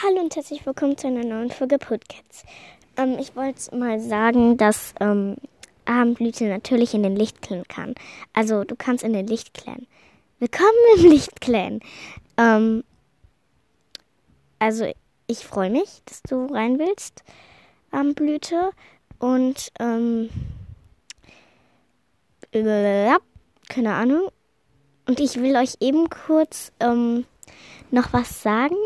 Hallo und herzlich willkommen zu einer neuen Folge Podcasts. Ähm, ich wollte mal sagen, dass ähm, Abendblüte natürlich in den Lichtclan kann. Also du kannst in den Lichtclan. Willkommen im Lichtclan. Ähm, also ich freue mich, dass du rein willst, Abendblüte. Und ähm, keine Ahnung. Und ich will euch eben kurz ähm, noch was sagen.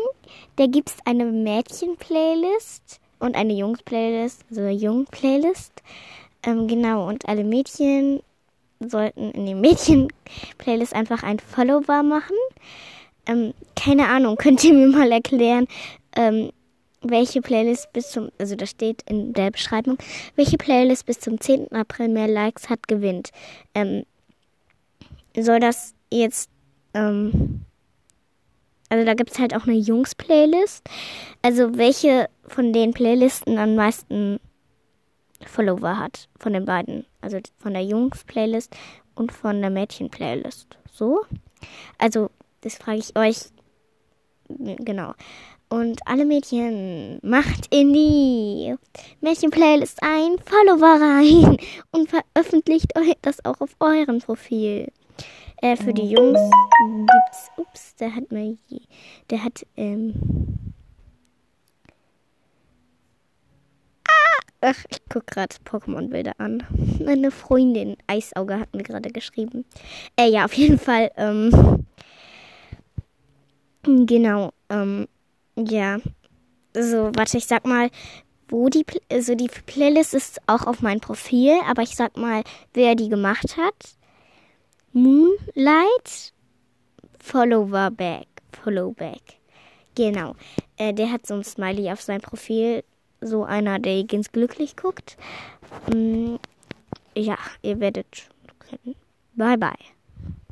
Da gibt es eine Mädchen-Playlist und eine Jungs-Playlist, also eine Jungen-Playlist. Ähm, genau, und alle Mädchen sollten in den Mädchen-Playlist einfach ein Follower machen. Ähm, keine Ahnung, könnt ihr mir mal erklären, ähm, welche Playlist bis zum, also da steht in der Beschreibung, welche Playlist bis zum 10. April mehr Likes hat, gewinnt. Ähm, soll das jetzt, ähm, also da gibt es halt auch eine Jungs-Playlist. Also welche von den Playlisten am meisten Follower hat von den beiden. Also von der Jungs-Playlist und von der Mädchen-Playlist. So. Also, das frage ich euch. Genau. Und alle Mädchen, macht in die Mädchen-Playlist ein Follower rein und veröffentlicht euch das auch auf eurem Profil. Äh, für die Jungs gibt's, ups, der hat mir, der hat, ähm, Ach, ich gucke gerade Pokémon-Bilder an. Meine Freundin Eisauge hat mir gerade geschrieben. Äh, ja, auf jeden Fall. Ähm, genau. Ähm, ja. So, warte, ich sag mal, wo die, also die Playlist ist auch auf meinem Profil, aber ich sag mal, wer die gemacht hat. Moonlight Follower Back. Follow Back. Genau. Äh, der hat so ein Smiley auf seinem Profil so einer, der ganz glücklich guckt. Mm, ja, ihr werdet kennen. Bye bye.